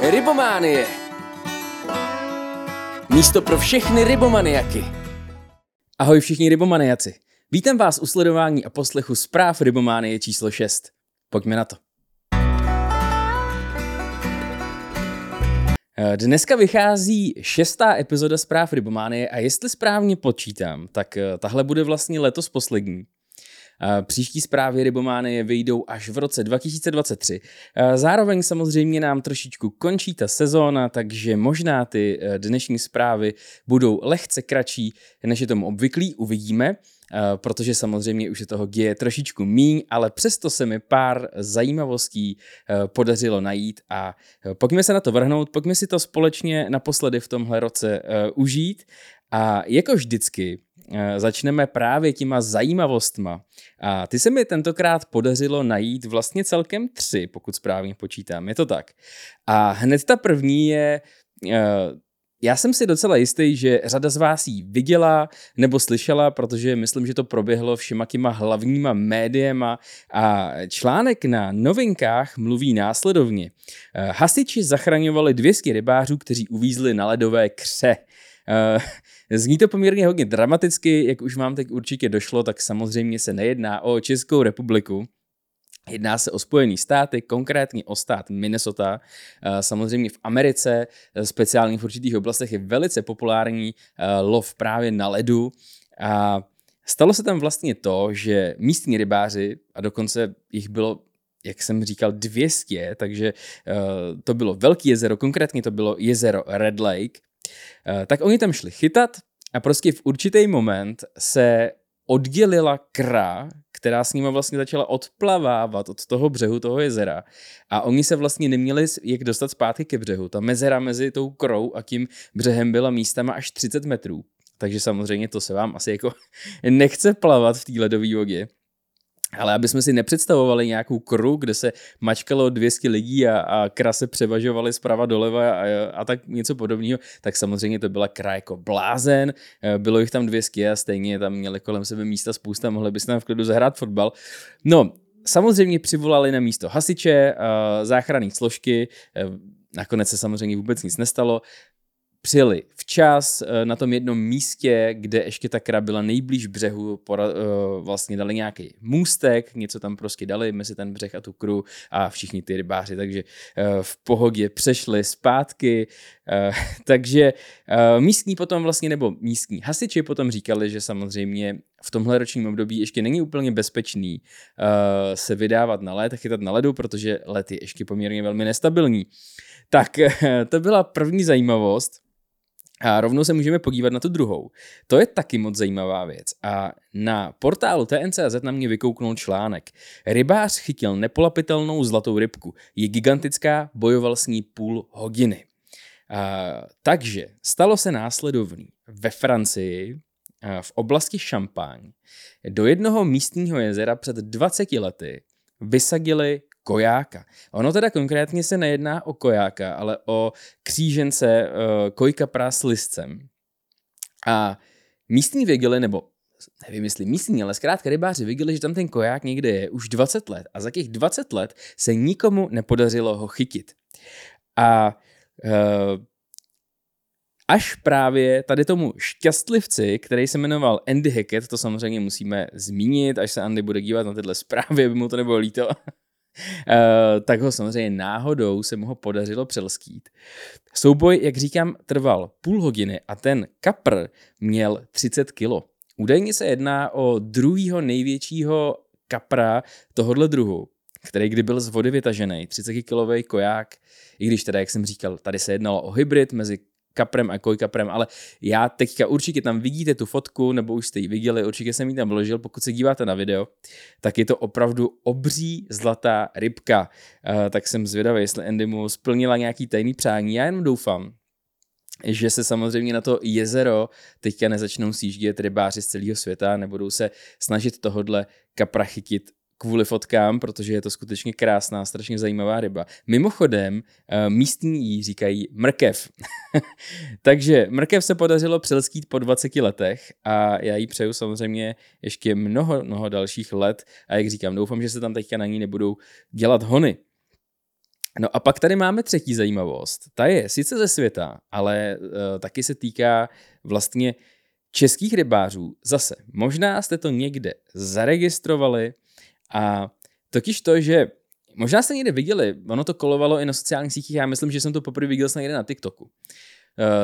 Rybománie. Místo pro všechny rybomaniaky. Ahoj všichni rybomaniaci. Vítám vás u sledování a poslechu zpráv Rybománie číslo 6. Pojďme na to. Dneska vychází šestá epizoda zpráv Rybománie a jestli správně počítám, tak eh, tahle bude vlastně letos poslední. Příští zprávy Rybománie vyjdou až v roce 2023. Zároveň samozřejmě nám trošičku končí ta sezóna, takže možná ty eh, dnešní zprávy budou lehce kratší, než je tomu obvyklý, uvidíme. protože samozřejmě už je toho děje trošičku míň, ale přesto se mi pár zajímavostí eh, podařilo najít a eh, pojďme se na to vrhnout, pojďme si to společně naposledy v tomhle roce užít a jako vždycky Eh, začneme právě těma zajímavostma. A ty se mi tentokrát podařilo najít vlastně celkem tři, pokud správně počítám. Je to tak. A hned ta první je, eh, já jsem si docela jistý, že řada z vás ji viděla nebo slyšela, protože myslím, že to proběhlo všema těma hlavníma médiema a článek na novinkách mluví následovně. Eh, hasiči zachraňovali 200 rybářů, kteří uvízli na ledové kře. Zní to poměrně hodně dramaticky, jak už vám teď určitě došlo, tak samozřejmě se nejedná o Českou republiku, Jedná se o Spojené státy, konkrétně o stát Minnesota. Eh, samozřejmě v Americe, eh, speciálně v určitých oblastech, je velice populární eh, lov právě na ledu. A stalo se tam vlastně to, že místní rybáři, a dokonce jich bylo jak jsem říkal, 200, takže to bylo velké jezero, konkrétně to bylo jezero Red Lake, Eh, tak oni tam šli chytat a prostě v určitý moment se oddělila kra, která s nimi vlastně začala odplavávat od toho břehu toho jezera a oni se vlastně neměli jak dostat zpátky ke břehu. Ta mezera mezi tou krou a tím břehem byla místama až 30 metrů. Takže samozřejmě to se vám asi jako nechce plavat v té ledové vodě. Ale aby jsme si nepředstavovali nějakou kru, kde se mačkalo 200 lidí a, a krase převažovaly zprava doleva a, a tak něco podobného, tak samozřejmě to byla kra jako blázen, eh, bylo jich tam 200 a stejně tam měli kolem sebe místa spousta, mohli byste tam v klidu zahrát fotbal. No, samozřejmě přivolali na místo hasiče, eh, záchranné složky, eh, Nakonec se samozřejmě vůbec nic nestalo přijeli včas eh, na tom jednom místě, kde ještě ta kra byla nejblíž břehu, pora, eh, vlastně dali nějaký můstek, něco tam prostě dali mezi ten břeh a tu kru a všichni ty rybáři, takže eh, v pohodě přešli zpátky, takže místní potom vlastně, nebo místní hasiči potom říkali, že samozřejmě v tomhle ročním období ještě není úplně bezpečný se vydávat na led, chytat na ledu, protože let je ještě poměrně velmi nestabilní. Tak to byla první zajímavost. A rovnou se můžeme podívat na tu druhou. To je taky moc zajímavá věc. A na portálu TNCZ na mě vykouknul článek. Rybář chytil nepolapitelnou zlatou rybku. Je gigantická, bojoval s ní půl hodiny. A, takže stalo se následovný. Ve Francii, v oblasti Champagne, do jednoho místního jezera před 20 lety vysadili kojáka. Ono teda konkrétně se nejedná o kojáka, ale o křížence uh, kojka s listcem. A místní věděli, nebo nevím jestli místní, ale zkrátka rybáři viděli, že tam ten koják někde je už 20 let a za těch 20 let se nikomu nepodařilo ho chytit. A uh, až právě tady tomu šťastlivci, který se jmenoval Andy Hackett, to samozřejmě musíme zmínit, až se Andy bude dívat na tyhle zprávy, aby mu to nebylo líto, Uh, tak ho samozřejmě náhodou se mu ho podařilo přelskít. Souboj, jak říkám, trval půl hodiny a ten kapr měl 30 kilo. Údajně se jedná o druhýho největšího kapra tohohle druhu, který kdy byl z vody vytažený, 30 kilový koják, i když teda, jak jsem říkal, tady se jednalo o hybrid mezi kaprem a kojkaprem, ale já teďka určitě tam vidíte tu fotku, nebo už jste ji viděli, určitě jsem ji tam vložil, pokud se díváte na video, tak je to opravdu obří zlatá rybka. Uh, tak jsem zvědavý, jestli Andy mu splnila nějaký tajný přání, já jenom doufám, že se samozřejmě na to jezero teďka nezačnou sjíždět rybáři z celého světa, nebudou se snažit tohodle kapra chytit kvůli fotkám, protože je to skutečně krásná, strašně zajímavá ryba. Mimochodem, eh, místní jí říkají mrkev. Takže mrkev se podařilo přelskít po 20 letech a já jí přeju samozřejmě ještě mnoho, mnoho dalších let a jak říkám, doufám, že se tam teďka na ní nebudou dělat hony. No a pak tady máme třetí zajímavost. Ta je sice ze světa, ale uh, taky se týká vlastně českých rybářů. Zase, možná jste to někde zaregistrovali a totiž to, že možná jste někde viděli, ono to kolovalo i na sociálních sítích, já myslím, že jsem to poprvé viděl někde na TikToku. Uh,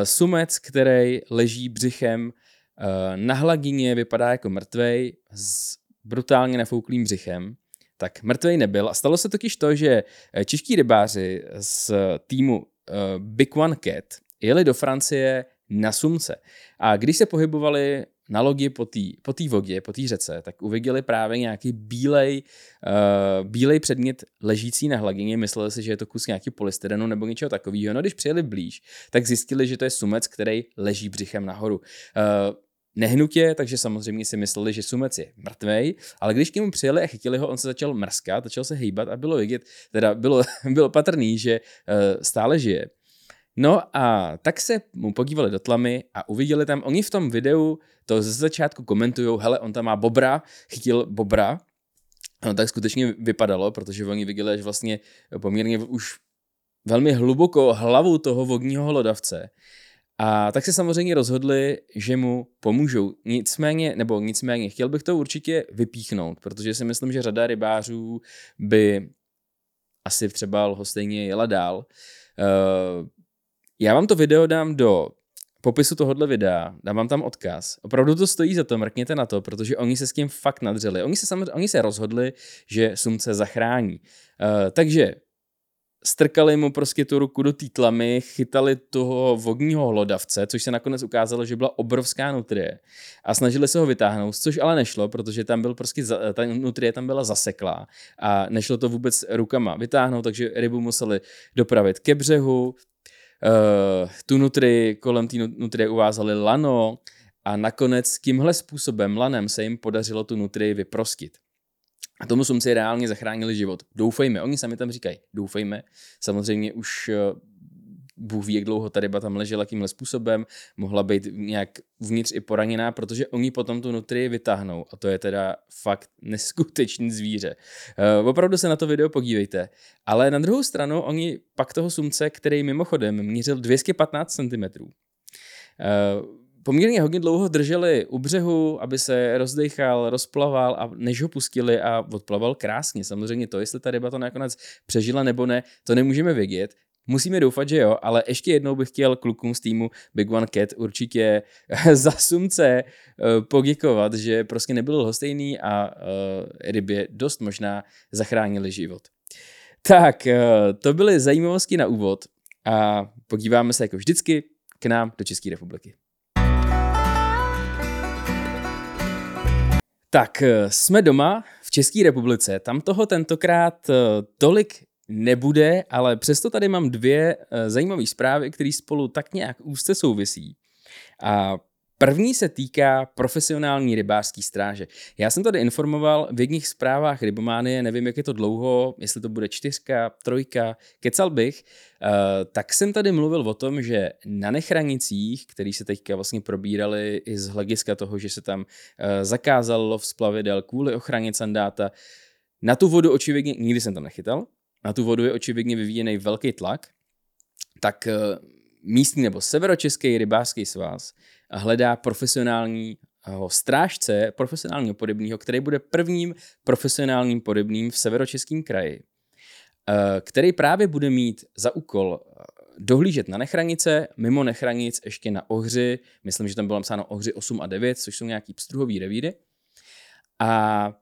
sumec, který leží břichem uh, na hladině, vypadá jako mrtvej s brutálně nafouklým břichem tak mrtvej nebyl. A stalo se totiž to, že eh, čeští rybáři z týmu uh, Big One Cat jeli do Francie na sumce. A když se pohybovali na lodi po té po vodě, po té řece, tak uviděli právě nějaký bílej, uh, bílej předmět ležící na hladině. Mysleli si, že je to kus nějaký polystyrenu nebo něčeho takového. No když přijeli blíž, tak zjistili, že to je sumec, který leží břichem nahoru. Uh, nehnutě, takže samozřejmě si mysleli, že Sumec je mrtvej, ale když k němu přijeli a chytili ho, on se začal mrskat, začal se hýbat a bylo vidět, teda bylo, bylo patrný, že uh, stále žije. No a tak se mu podívali do tlamy a uviděli tam, oni v tom videu to ze začátku komentují, hele, on tam má bobra, chytil bobra, No tak skutečně vypadalo, protože oni viděli, že vlastně poměrně už velmi hluboko hlavu toho vodního hlodavce a tak se samozřejmě rozhodli, že mu pomůžou. Nicméně, nebo nicméně, chtěl bych to určitě vypíchnout, protože si myslím, že řada rybářů by asi třeba lhostejně jela dál. Uh, já vám to video dám do popisu tohohle videa, dám vám tam odkaz. Opravdu to stojí za to, mrkněte na to, protože oni se s tím fakt nadřeli. Oni se, samozřejmě, oni se rozhodli, že sumce zachrání. Uh, takže strkali mu prostě tu ruku do té tlamy, chytali toho vodního hlodavce, což se nakonec ukázalo, že byla obrovská nutrie a snažili se ho vytáhnout, což ale nešlo, protože tam byl prostě, ta nutrie tam byla zaseklá a nešlo to vůbec rukama vytáhnout, takže rybu museli dopravit ke břehu, Uh, tu nutri, kolem té nutrie uvázali lano a nakonec tímhle způsobem lanem se jim podařilo tu nutrii vyprostit. A tomu si reálně zachránili život. Doufejme, oni sami tam říkají, doufejme. Samozřejmě už eh, Bůh ví, jak dlouho ta ryba tam ležela tímhle způsobem, mohla být nějak vnitř i poraněná, protože oni potom tu nutrii vytáhnou a to je teda fakt neskutečný zvíře. Uh, opravdu se na to video podívejte. Ale na druhou stranu oni pak toho sumce, který mimochodem měřil 215 cm, uh, poměrně hodně dlouho drželi u břehu, aby se rozdechal, rozplaval a než ho pustili a odplaval krásně. Samozřejmě to, jestli ta ryba to nakonec přežila nebo ne, to nemůžeme vědět. Musíme doufat, že jo, ale ještě jednou bych chtěl klukům z týmu Big One Cat určitě za sumce eh, poděkovat, že prostě nebyl lhostejný a uh, rybě dost možná zachránili život. Tak, to byly zajímavosti na úvod a podíváme se jako vždycky k nám do České republiky. Tak eh, jsme doma v České republice. Tam toho tentokrát eh, tolik nebude, ale přesto tady mám dvě eh, zajímavé zprávy, které spolu tak nějak úzce souvisí. A První se týká profesionální rybářské stráže. Já jsem tady informoval v jedných zprávách Rybománie, nevím, jak je to dlouho, jestli to bude čtyřka, trojka, kecal bych, uh, tak jsem tady mluvil o tom, že na nechranicích, který se teďka vlastně probírali i z hlediska toho, že se tam uh, zakázal lov z plavidel kvůli ochraně sandáta, na tu vodu očividně, nikdy jsem tam nechytal, na tu vodu je očividně vyvíjený velký tlak, tak uh, místní nebo severočeský rybářský svaz hledá profesionální strážce, profesionálního podobného, který bude prvním profesionálním podobným v severočeském kraji, eh, který právě bude mít za úkol eh, dohlížet na nechranice, mimo nechranic ještě na ohři, myslím, že tam bylo napsáno ohři 8 a 9, což jsou nějaký pstruhový revíry. A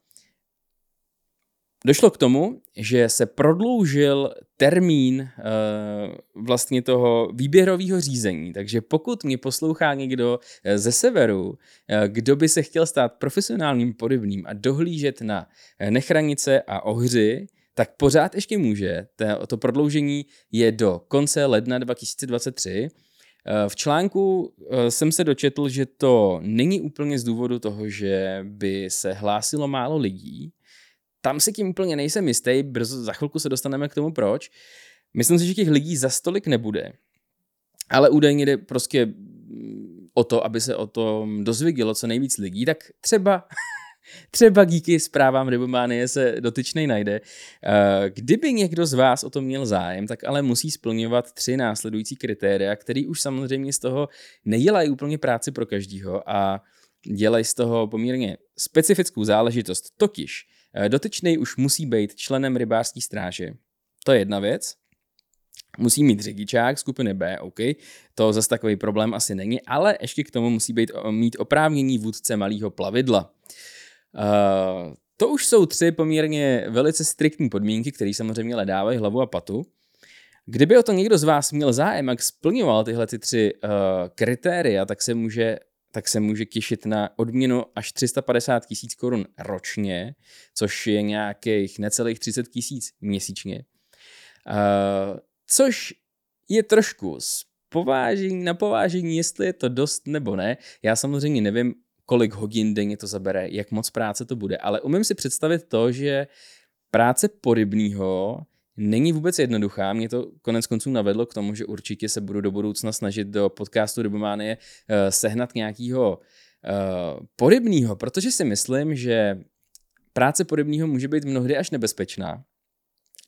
Došlo k tomu, že se prodloužil termín uh, vlastně toho výběrového řízení. Takže pokud mě poslouchá někdo eh, ze severu, uh, kdo by se chtěl stát profesionálním podobným a dohlížet na nechranice a ohři, tak pořád ještě může. To, to prodloužení je do konce ledna 2023. V článku jsem se dočetl, že to není úplně z důvodu toho, že by se hlásilo málo lidí, tam si tím úplně nejsem jistý, brzo za chvilku se dostaneme k tomu proč. Myslím si, že těch lidí za stolik nebude, ale údajně jde prostě o to, aby se o tom dozvědělo co nejvíc lidí, tak třeba třeba díky zprávám Rybománie se dotyčnej najde. Eh, kdyby někdo z vás o to měl zájem, tak ale musí splňovat tři následující kritéria, který už samozřejmě z toho nedělají úplně práci pro každýho a dělají z toho poměrně specifickou záležitost. Totiž eh, dotyčnej už musí být členem rybářské stráže. To je jedna věc. Musí mít řidičák skupiny B, OK, to zase takový problém asi není, ale ještě k tomu musí být, mít oprávnění vůdce malého plavidla. Uh, to už jsou tři poměrně velice striktní podmínky, které samozřejmě dávají hlavu a patu. Kdyby o to někdo z vás měl zájem, jak splňoval tyhle ty tři uh, kritéria, tak se může tak se může těšit na odměnu až 350 tisíc korun ročně, což je nějakých necelých 30 tisíc měsíčně. Uh, což je trošku z povážení na povážení, jestli je to dost nebo ne. Já samozřejmě nevím, kolik hodin denně to zabere, jak moc práce to bude, ale umím si představit to, že práce porybního není vůbec jednoduchá. Mě to konec konců navedlo k tomu, že určitě se budu do budoucna snažit do podcastu Rybománie eh, sehnat nějakého uh, porybního, protože si myslím, že práce porybního může být mnohdy až nebezpečná.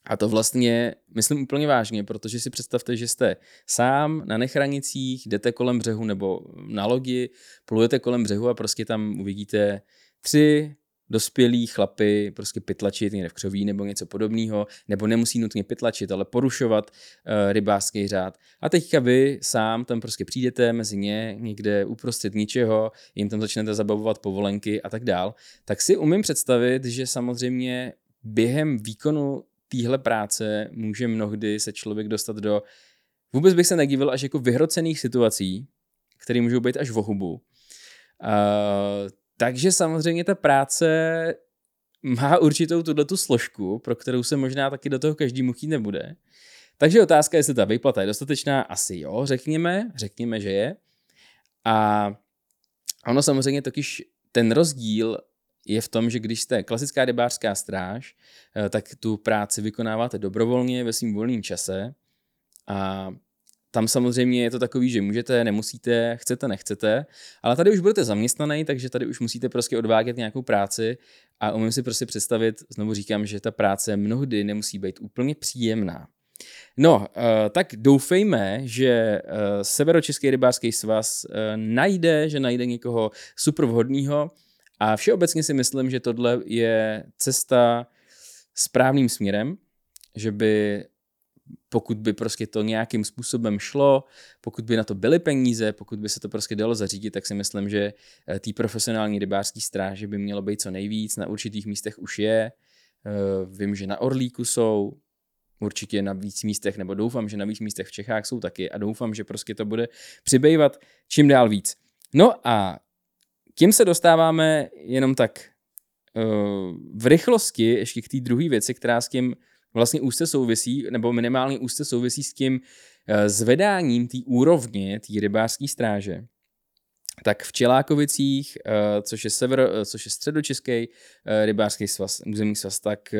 A to vlastně myslím úplně vážně, protože si představte, že jste sám na nechranicích, jdete kolem břehu nebo na lodi, plujete kolem břehu a prostě tam uvidíte tři dospělí chlapy prostě pytlačit někde v křoví nebo něco podobného, nebo nemusí nutně pytlačit, ale porušovat uh, rybářský řád. A teďka vy sám tam prostě přijdete mezi ně někde uprostřed ničeho, jim tam začnete zabavovat povolenky a tak dál, tak si umím představit, že samozřejmě během výkonu téhle práce může mnohdy se člověk dostat do, vůbec bych se nedivil, až jako vyhrocených situací, které můžou být až v ohubu. Uh, takže samozřejmě ta práce má určitou tuto složku, pro kterou se možná taky do toho každý chtít nebude. Takže otázka, jestli ta výplata je dostatečná, asi jo, řekněme, řekněme, že je. A ono samozřejmě totiž ten rozdíl je v tom, že když jste klasická rybářská stráž, eh, tak tu práci vykonáváte dobrovolně ve svým volném čase a tam samozřejmě je to takový, že můžete, nemusíte, chcete, nechcete, ale tady už budete zaměstnaný, takže tady už musíte prostě odvádět nějakou práci a umím si prostě představit, znovu říkám, že ta práce mnohdy nemusí být úplně příjemná. No, eh, tak doufejme, že eh, Severočeský rybářský svaz najde, že najde někoho super vhodného, a všeobecně si myslím, že tohle je cesta správným směrem, že by pokud by prostě to nějakým způsobem šlo, pokud by na to byly peníze, pokud by se to prostě dalo zařídit, tak si myslím, že eh, té profesionální rybářské stráže by mělo být co nejvíc. Na určitých místech už je. Eh, vím, že na Orlíku jsou, určitě na víc místech, nebo doufám, že na víc místech v Čechách jsou taky a doufám, že prostě to bude přibývat čím dál víc. No a tím se dostáváme jenom tak uh, v rychlosti ještě k té druhé věci, která s tím vlastně úzce souvisí, nebo minimálně úzce souvisí s tím zvedáním té úrovně té rybářské stráže. Tak v Čelákovicích, uh, což je, sever, uh, což je středočeský rybářský svaz, územní svaz, tak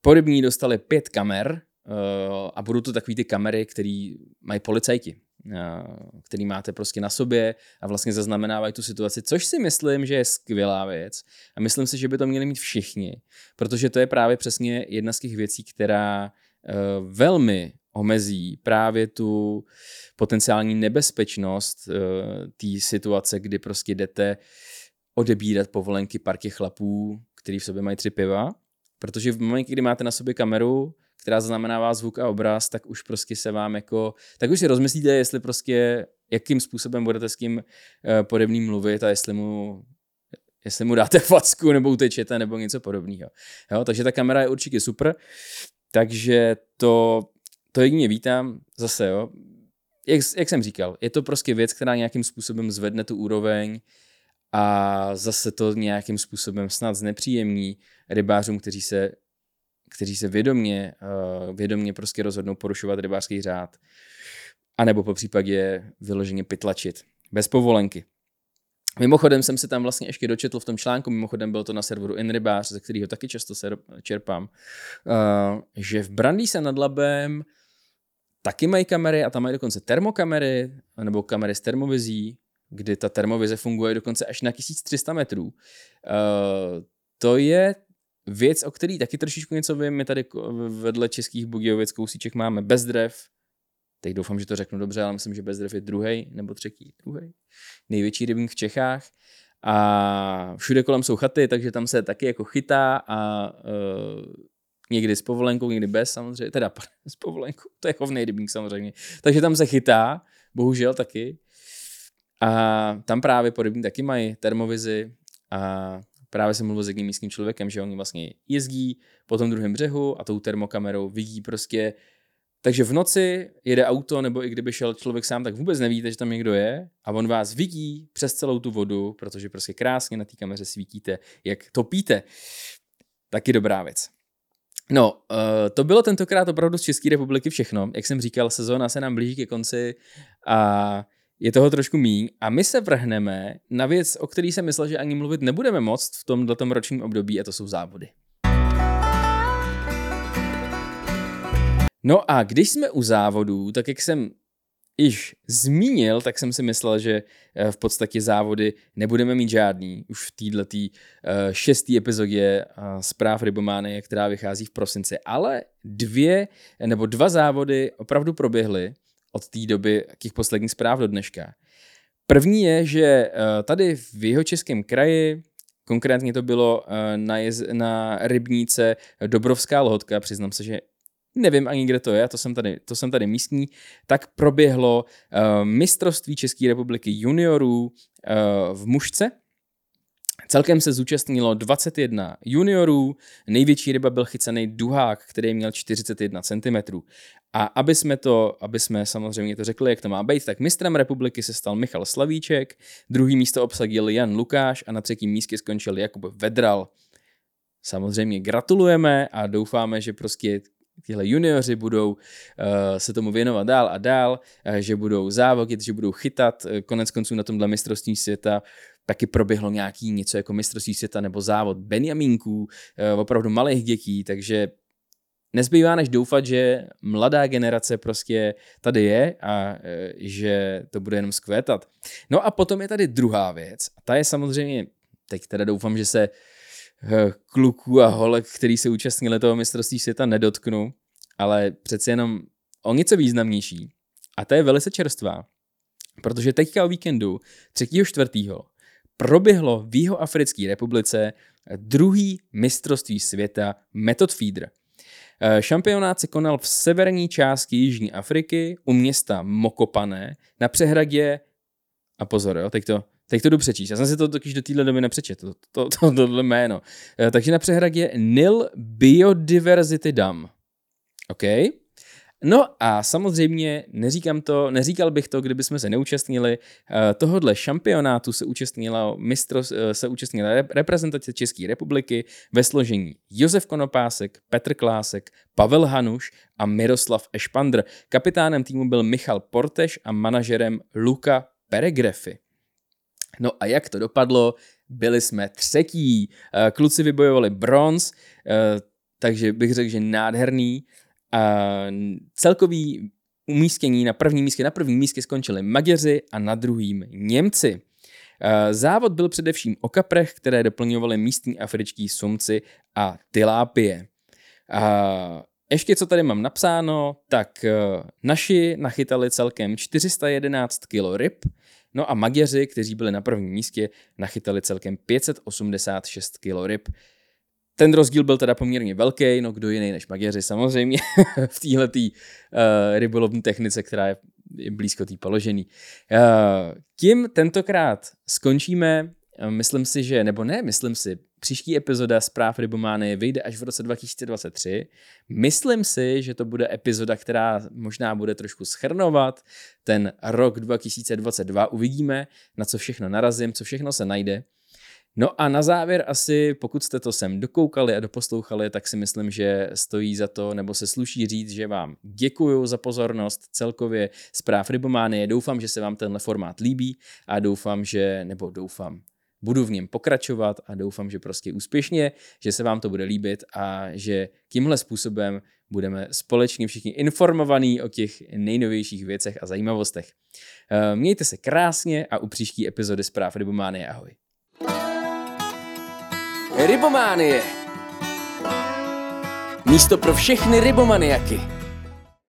porybní dostali pět kamer a budou to takové ty kamery, které mají policajti který máte prostě na sobě a vlastně zaznamenávají tu situaci, což si myslím, že je skvělá věc. A myslím si, že by to měli mít všichni, protože to je právě přesně jedna z těch věcí, která eh, velmi omezí právě tu potenciální nebezpečnost eh, té situace, kdy prostě jdete odebírat povolenky parky chlapů, který v sobě mají tři piva, protože v momentě, kdy máte na sobě kameru, která zaznamenává zvuk a obraz, tak už prostě se vám jako, tak už si rozmyslíte, jestli prostě, jakým způsobem budete s tím uh, podobným mluvit a jestli mu jestli mu dáte facku nebo utečete nebo něco podobného. Jo, takže ta kamera je určitě super, takže to, to jedině vítám zase, jo. Jak, jak jsem říkal, je to prostě věc, která nějakým způsobem zvedne tu úroveň a zase to nějakým způsobem snad znepříjemní rybářům, kteří se kteří se vědomě, uh, vědomě prostě rozhodnou porušovat rybářský řád, anebo po případě vyloženě pytlačit bez povolenky. Mimochodem jsem se tam vlastně ještě dočetl v tom článku, mimochodem byl to na serveru InRybář, ze kterého taky často se čerpám, uh, že v Brandýse nad Labem taky mají kamery a tam mají dokonce termokamery, nebo kamery s termovizí, kdy ta termovize funguje dokonce až na 1300 metrů. Uh, to je věc, o který taky trošičku něco vím. My tady vedle českých Budějovic kousíček máme Bezdrev. Teď doufám, že to řeknu dobře, ale myslím, že Bezdrev je druhý nebo třetí. Druhý. Největší rybník v Čechách. A všude kolem jsou chaty, takže tam se taky jako chytá a uh, někdy s povolenkou, někdy bez samozřejmě, teda s povolenkou, to je chovný rybník samozřejmě. Takže tam se chytá, bohužel taky. A tam právě po rybník taky mají termovizi a právě jsem mluvil s jedním místním člověkem, že oni vlastně jezdí po tom druhém břehu a tou termokamerou vidí prostě takže v noci jede auto, nebo i kdyby šel člověk sám, tak vůbec nevíte, že tam někdo je a on vás vidí přes celou tu vodu, protože prostě krásně na té kameře svítíte, jak topíte. Taky dobrá věc. No, uh, to bylo tentokrát opravdu z České republiky všechno. Jak jsem říkal, sezóna se nám blíží ke konci a je toho trošku míň a my se vrhneme na věc, o který jsem myslel, že ani mluvit nebudeme moc v tomto ročním období a to jsou závody. No a když jsme u závodů, tak jak jsem již zmínil, tak jsem si myslel, že eh, v podstatě závody nebudeme mít žádný už v této uh, šestý epizodě uh, zpráv Rybomány, která vychází v prosinci. Ale dvě nebo dva závody opravdu proběhly od té doby těch posledních zpráv do dneška. První je, že uh, tady v jeho českém kraji Konkrétně to bylo na, jez, na rybníce Dobrovská Lhotka, přiznám se, že nevím ani kde to je, to jsem tady, to jsem tady místní, tak proběhlo uh, mistrovství České republiky juniorů v mužce. Celkem se zúčastnilo 21 juniorů, největší ryba byl chycený duhák, který měl 41 cm. A aby jsme to, aby jsme samozřejmě to řekli, jak to má být, tak mistrem republiky se stal Michal Slavíček, druhý místo obsadil Jan Lukáš a na třetím místě skončil Jakub Vedral. Samozřejmě gratulujeme a doufáme, že prostě tyhle junioři budou uh, se tomu věnovat dál a dál, uh, že budou závodit, že budou chytat. Uh, konec konců na tomhle mistrovství světa taky proběhlo nějaký něco jako mistrovství světa nebo závod Benjamínků, uh, opravdu malých dětí, takže nezbývá než doufat, že mladá generace prostě tady je a že to bude jenom skvétat. No a potom je tady druhá věc. A ta je samozřejmě, teď teda doufám, že se Eh, kluků a holek, který se účastnili toho mistrovství světa, nedotknu, ale přece jenom o něco významnější. A to je velice čerstvá, protože teďka o víkendu 3.4. proběhlo v Jihoafrické republice druhý mistrovství světa Method Feeder. Eh, šampionát se konal v severní části Jižní Afriky u města Mokopane na přehradě a pozor, jo, teď to Teď to jdu přečíst. Já jsem si to totiž do téhle doby nepřečetl, to, to, to, tohle jméno. Eh, takže na přehradě Nil Biodiversity Dam. OK? No a samozřejmě neříkám to, neříkal bych to, kdyby jsme se neúčastnili. Eh, tohodle šampionátu se účastnila, mistro, eh, se účastnila reprezentace České republiky ve složení Josef Konopásek, Petr Klásek, Pavel Hanuš a Miroslav Ešpandr. Kapitánem týmu byl Michal Porteš a manažerem Luka Peregrefy. No a jak to dopadlo? Byli jsme třetí. Eh, kluci vybojovali bronz, takže bych řekl, že nádherný. Celkový umístění na prvním místě, na prvním místě skončili Maďaři a na druhým Němci. Závod byl především o kaprech, které doplňovaly místní afričtí sumci a tilápie. A ještě co tady mám napsáno, tak naši nachytali celkem 411 kg ryb, No a Maďaři, kteří byli na prvním místě, nachytali celkem 586 kg ryb. Ten rozdíl byl teda poměrně velký, no kdo jiný než Maďaři samozřejmě v téhle uh, rybolovní technice, která je blízko té položený. Uh, tím tentokrát skončíme Myslím si, že, nebo ne, myslím si, příští epizoda zpráv Rybomány vyjde až v roce 2023. Myslím si, že to bude epizoda, která možná bude trošku schrnovat ten rok 2022. Uvidíme, na co všechno narazím, co všechno se najde. No a na závěr asi, pokud jste to sem dokoukali a doposlouchali, tak si myslím, že stojí za to, nebo se sluší říct, že vám děkuju za pozornost celkově zpráv Rybomány. Doufám, že se vám tenhle formát líbí a doufám, že, nebo doufám, budu v něm pokračovat a doufám, že prostě úspěšně, že se vám to bude líbit a že tímhle způsobem budeme společně všichni informovaní o těch nejnovějších věcech a zajímavostech. Eh, mějte se krásně a u příští epizody zpráv Rybománie ahoj. Rybománie. Místo pro všechny rybomaniaky.